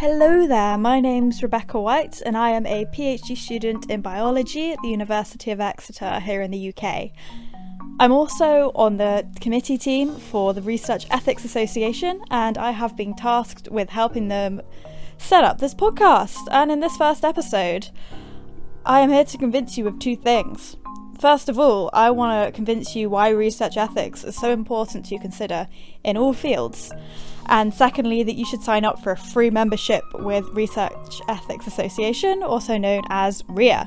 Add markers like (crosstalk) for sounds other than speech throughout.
Hello there, my name's Rebecca White, and I am a PhD student in biology at the University of Exeter here in the UK. I'm also on the committee team for the Research Ethics Association, and I have been tasked with helping them set up this podcast. And in this first episode, I am here to convince you of two things. First of all, I want to convince you why research ethics is so important to consider in all fields. And secondly, that you should sign up for a free membership with Research Ethics Association, also known as REA.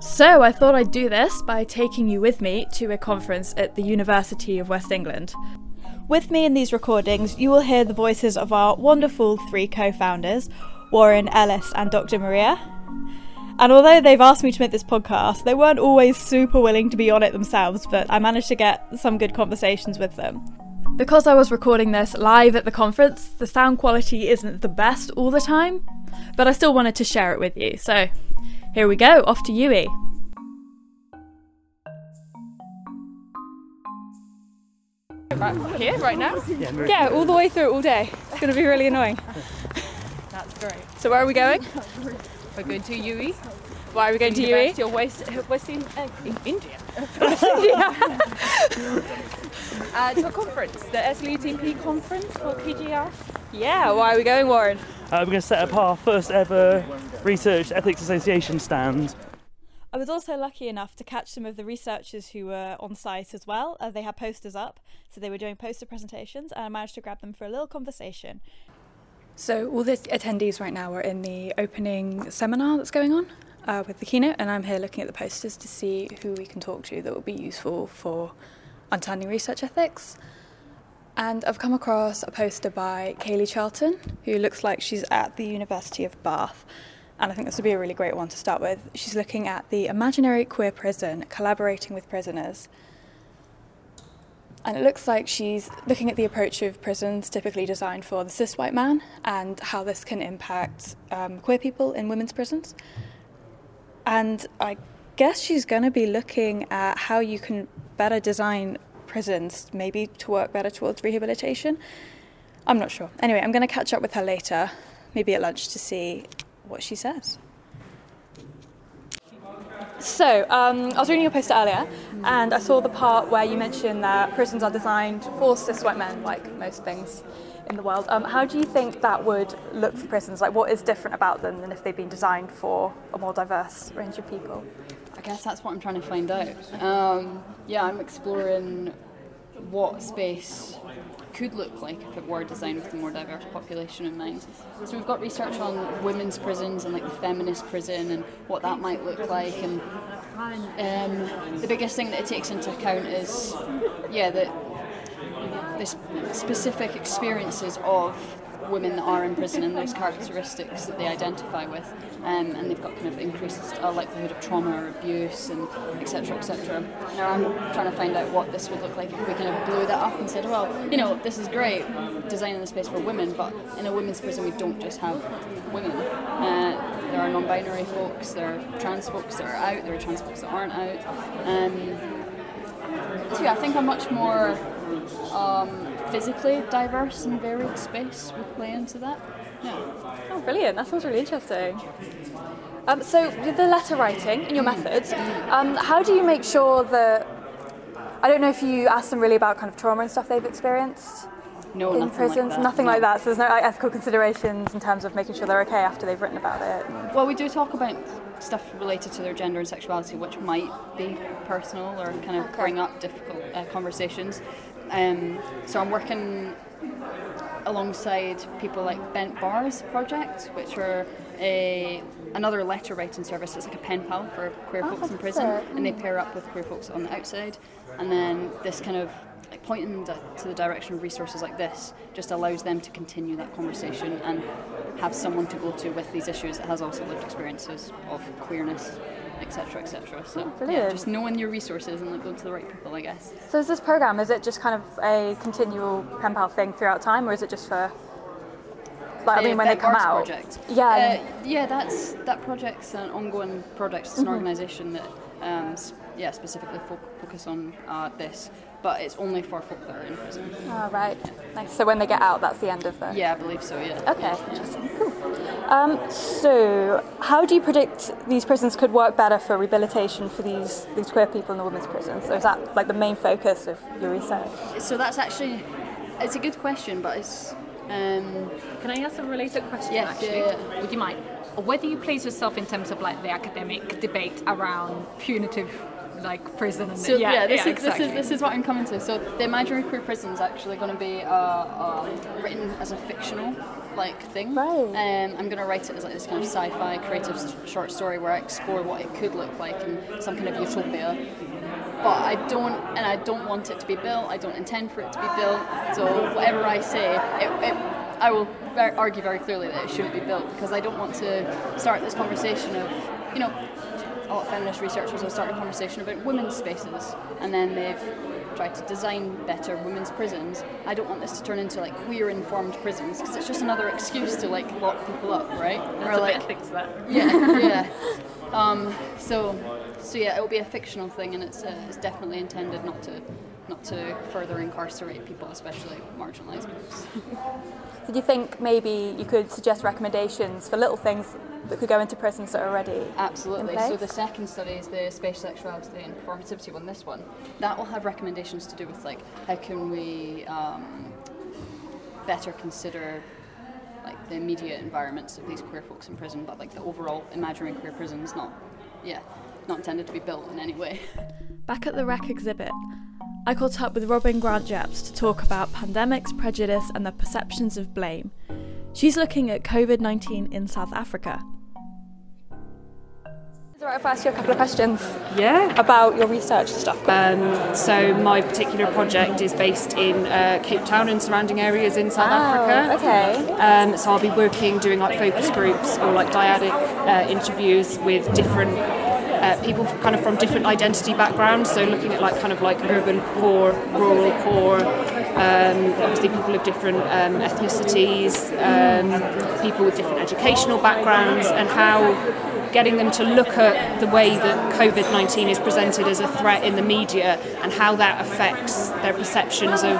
So, I thought I'd do this by taking you with me to a conference at the University of West England. With me in these recordings, you will hear the voices of our wonderful three co founders, Warren, Ellis, and Dr. Maria. And although they've asked me to make this podcast, they weren't always super willing to be on it themselves, but I managed to get some good conversations with them. Because I was recording this live at the conference, the sound quality isn't the best all the time, but I still wanted to share it with you. So here we go, off to UWE. Right here, right now? Yeah, all the way through, all day. It's going to be really annoying. That's great. So where are we going? We're going to UWE. Why are we going to? University of West, West in, uh, in India. (laughs) uh, to a conference, the SLUTP conference for PGR. Yeah, why are we going, Warren? Uh, we're going to set up our first ever Research Ethics Association stand. I was also lucky enough to catch some of the researchers who were on site as well. Uh, they had posters up, so they were doing poster presentations, and I managed to grab them for a little conversation. So, all the attendees right now are in the opening seminar that's going on uh, with the keynote, and I'm here looking at the posters to see who we can talk to that will be useful for understanding research ethics. And I've come across a poster by Kayleigh Charlton, who looks like she's at the University of Bath. And I think this would be a really great one to start with. She's looking at the imaginary queer prison, collaborating with prisoners. And it looks like she's looking at the approach of prisons typically designed for the cis white man and how this can impact um, queer people in women's prisons. And I guess she's going to be looking at how you can better design prisons, maybe to work better towards rehabilitation. I'm not sure. Anyway, I'm going to catch up with her later, maybe at lunch, to see what she says. So, um, I was reading your poster earlier, and I saw the part where you mentioned that prisons are designed for cis white men, like most things in the world. Um, how do you think that would look for prisons? Like, what is different about them than if they've been designed for a more diverse range of people? I guess that's what I'm trying to find out. Um, yeah, I'm exploring what space could look like if it were designed with a more diverse population in mind. So we've got research on women's prisons and like the feminist prison and what that might look like. And um, the biggest thing that it takes into account is, yeah, that the specific experiences of women that are in prison and those characteristics that they identify with, um, and they've got kind of increased uh, likelihood of trauma or abuse and etc. etc. Now I'm trying to find out what this would look like if we kind of blew that up and said, well, you know, this is great, designing the space for women, but in a women's prison we don't just have women. Uh, there are non-binary folks, there are trans folks that are out, there are trans folks that aren't out. Um, so yeah, I think a much more um, physically diverse and varied space would play into that. Yeah. Oh, brilliant. That sounds really interesting. Um, so, with the letter writing and your methods, um, how do you make sure that. I don't know if you ask them really about kind of trauma and stuff they've experienced No, in nothing prisons, like that. nothing no. like that. So there's no like, ethical considerations in terms of making sure they're okay after they've written about it. Well, we do talk about stuff related to their gender and sexuality, which might be personal or kind of Okay. bring up difficult uh, conversations. Um, so I'm working alongside people like Bent Bars Project, which are a another letter writing service. It's like a pen pal for queer Oh, folks in prison, and they pair up with queer folks on the outside. And then this kind of like pointing to the direction of resources like this just allows them to continue that conversation and have someone to go to with these issues that has also lived experiences of queerness, etc., etc. So yeah, just knowing your resources and like going to the right people, I guess. So, is this program, is it just kind of a continual pen pal thing throughout time, or is it just for. Like, I mean, when they come out. project. Yeah. Uh, yeah, that's that project's an ongoing project. It's an Mm-hmm. organisation that um, yeah, specifically fo- focus on uh, this, but it's only for folk that are in prison. Oh, right. Nice. So when they get out, that's the end of the. Yeah, I believe so. Yeah. Okay, interesting. Cool. Um, so, how do you predict these prisons could work better for rehabilitation for these, these queer people in the women's prisons? So, is that like the main focus of your research? So that's actually it's a good question, but it's um, Can I ask a related question Yes, actually? yeah, yeah. Would you mind? Where do you place yourself in terms of like the academic debate around punitive like prison and So yeah, this, is, exactly. this is this is what I'm coming to. So the imaginary queer prison is actually going to be uh, uh, written as a fictional like thing. Right. Um, I'm going to write it as like this kind of sci-fi creative short story where I explore what it could look like in some kind of utopia. But I don't, and I don't want it to be built. I don't intend for it to be built. So whatever I say, it, it, I will ver- argue very clearly that it shouldn't be built because I don't want to start this conversation of, you know, a lot of feminist researchers have started a conversation about women's spaces and then they've tried to design better women's prisons. I don't want this to turn into like queer informed prisons because it's just another excuse to like lock people up, right? That's Or, a like, bit ethics that. yeah, (laughs) yeah. Um, so, so yeah, it will be a fictional thing, and it's uh, it's definitely intended not to not to further incarcerate people, especially marginalised groups. (laughs) Did you think maybe you could suggest recommendations for little things that could go into prisons that are already Absolutely. in So the second study is the space sexuality and performativity one. This one, that will have recommendations to do with like how can we um, better consider like the immediate environments of these queer folks in prison, but like the overall imaginary queer prisons, not yeah, not intended to be built in any way. (laughs) Back at the REC exhibit, I caught up with Robynne Grant-Jepps to talk about pandemics, prejudice, and the perceptions of blame. She's looking at COVID 19 in South Africa. Is it right if I ask you a couple of questions Yeah. about your research stuff? Um, so my particular project is based in uh, Cape Town and surrounding areas in South Africa. okay. Um, so I'll be working, doing like focus groups or like dyadic uh, interviews with different uh, people kind of from different identity backgrounds. So looking at like kind of like urban poor, rural poor, um, obviously people of different um, ethnicities, um, people with different educational backgrounds, and how getting them to look at the way that COVID 19 is presented as a threat in the media and how that affects their perceptions of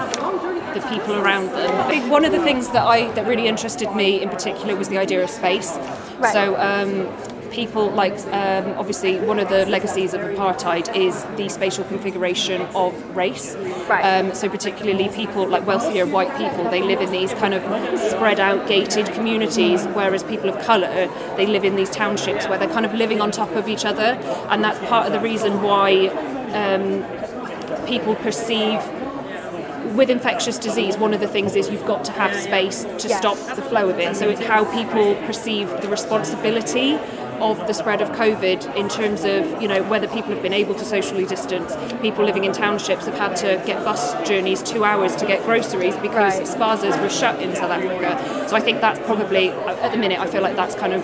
the people around them. I think one of the things that I that really interested me in particular was the idea of space. Right. So um, people like um, obviously one of the legacies of apartheid is the spatial configuration of race. Right. Um, so particularly people like wealthier white people, they live in these kind of spread out gated communities, whereas people of colour they live in these townships where they're kind of living on top of each other, and that's part of the reason why um, people perceive with infectious disease, one of the things is you've got to have space to Yes. stop the flow of it. So it's how people perceive the responsibility of the spread of COVID in terms of, you know, whether people have been able to socially distance. People living in townships have had to get bus journeys two hours to get groceries because Right. spazas were shut in South Africa. So I think that's probably, at the minute, I feel like that's kind of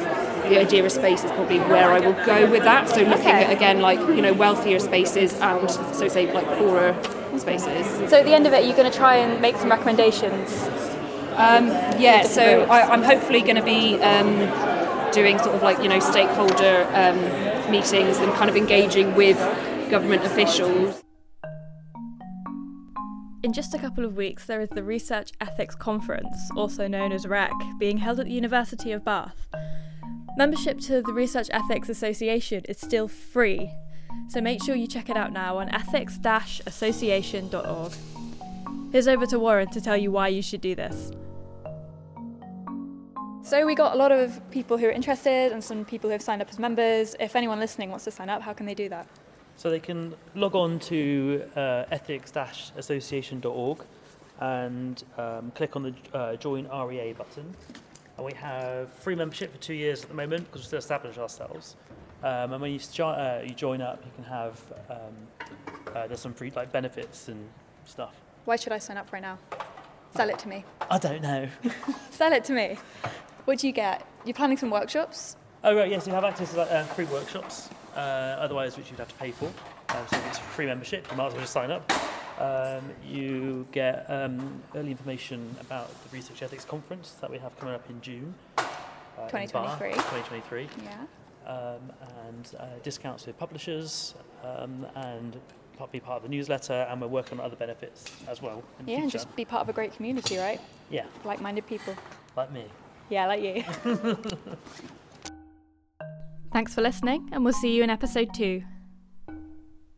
the idea of space is probably where I will go with that. So looking Okay. at, again, like, you know, wealthier spaces and, so say, like poorer spaces. So at the end of it, you're going to try and make some recommendations. Yeah, so I, I'm hopefully going to be um, doing sort of like you know stakeholder um, meetings and kind of engaging with government officials. In just a couple of weeks, there is the Research Ethics Conference, also known as REC, being held at the University of Bath. Membership to the Research Ethics Association is still free, so make sure you check it out now on ethics association.org. Here's over to Warren to tell you why you should do this. So, we got a lot of people who are interested and some people who have signed up as members. If anyone listening wants to sign up, how can they do that? So they can log on to uh, ethics-association.org and um, click on the uh, Join REA button. And we have free membership for two years at the moment because we're still establishing ourselves. Um, and when you, jo- uh, you join up, you can have um, uh, there's some free like benefits and stuff. Why should I sign up right now? Sell it to me. I don't know. (laughs) Sell it to me. What do you get? You're planning some workshops? Oh, right, yes, you have access to uh, free workshops, uh, otherwise, which you'd have to pay for. Uh, so it's a free membership, you might as well just sign up. Um, you get um, early information about the Research Ethics Conference that we have coming up in June. Uh, 2023. In Bath, 2023. Yeah. Um, and uh, discounts with publishers um, and be part of the newsletter and we're working on other benefits as well. yeah, and just be part of a great community, right? Yeah. Like minded people. Like me. Yeah, like you. (laughs) Thanks for listening, and we'll see you in episode two.